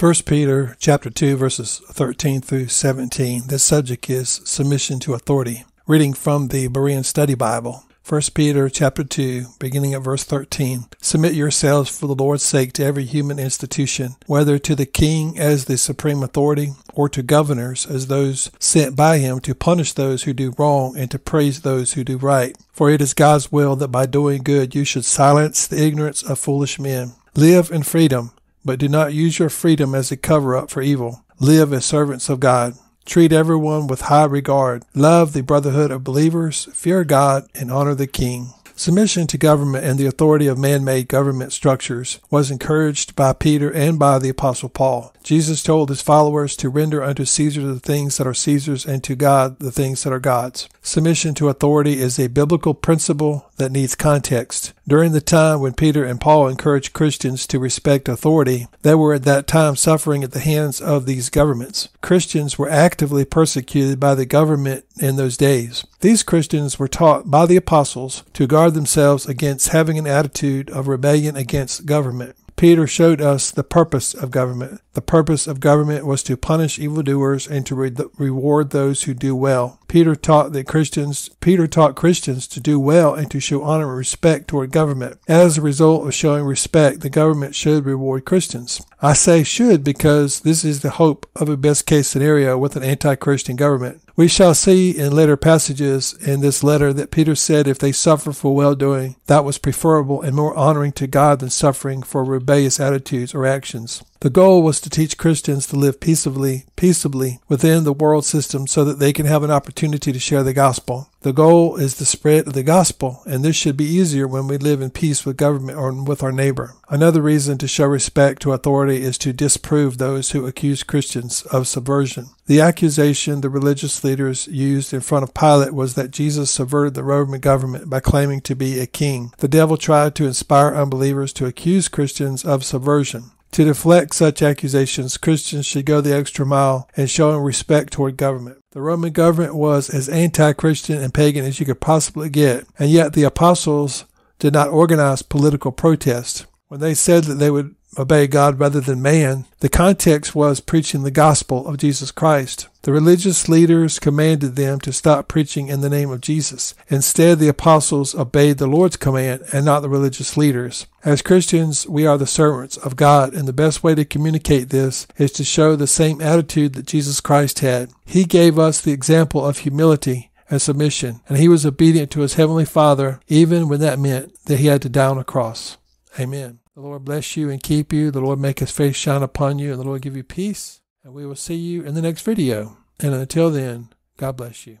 1 Peter chapter 2 verses 13 through 17. The subject is submission to authority. Reading from the Berean Study Bible. 1 Peter chapter 2, beginning at verse 13. Submit yourselves for the Lord's sake to every human institution, whether to the king as the supreme authority, or to governors as those sent by him to punish those who do wrong and to praise those who do right. For it is God's will that by doing good you should silence the ignorance of foolish men. Live in freedom but do not use your freedom as a cover up for evil. Live as servants of God. Treat everyone with high regard. Love the brotherhood of believers. Fear God and honor the king. Submission to government and the authority of man-made government structures was encouraged by Peter and by the apostle Paul. Jesus told his followers to render unto Caesar the things that are Caesar's and to God the things that are God's. Submission to authority is a biblical principle that needs context. During the time when Peter and Paul encouraged Christians to respect authority, they were at that time suffering at the hands of these governments. Christians were actively persecuted by the government in those days. These Christians were taught by the apostles to guard themselves against having an attitude of rebellion against government. Peter showed us the purpose of government. The purpose of government was to punish evildoers and to re- reward those who do well. Peter taught that Christians Peter taught Christians to do well and to show honor and respect toward government. As a result of showing respect, the government should reward Christians. I say should because this is the hope of a best case scenario with an anti-Christian government. We shall see in later passages in this letter that Peter said if they suffer for well doing, that was preferable and more honoring to God than suffering for rebellious attitudes or actions. The goal was to teach Christians to live peaceably, peaceably within the world system so that they can have an opportunity to share the gospel. The goal is the spread of the gospel, and this should be easier when we live in peace with government or with our neighbor. Another reason to show respect to authority is to disprove those who accuse Christians of subversion. The accusation the religious leaders used in front of Pilate was that Jesus subverted the Roman government by claiming to be a king. The devil tried to inspire unbelievers to accuse Christians of subversion. To deflect such accusations, Christians should go the extra mile in showing respect toward government. The Roman government was as anti Christian and pagan as you could possibly get, and yet the apostles did not organize political protest. When they said that they would obey God rather than man, the context was preaching the gospel of Jesus Christ. The religious leaders commanded them to stop preaching in the name of Jesus. Instead, the apostles obeyed the Lord's command and not the religious leaders. As Christians, we are the servants of God, and the best way to communicate this is to show the same attitude that Jesus Christ had. He gave us the example of humility and submission, and he was obedient to his heavenly Father, even when that meant that he had to on a cross. Amen. The Lord bless you and keep you. The Lord make his face shine upon you, and the Lord give you peace. And we will see you in the next video. And until then, God bless you.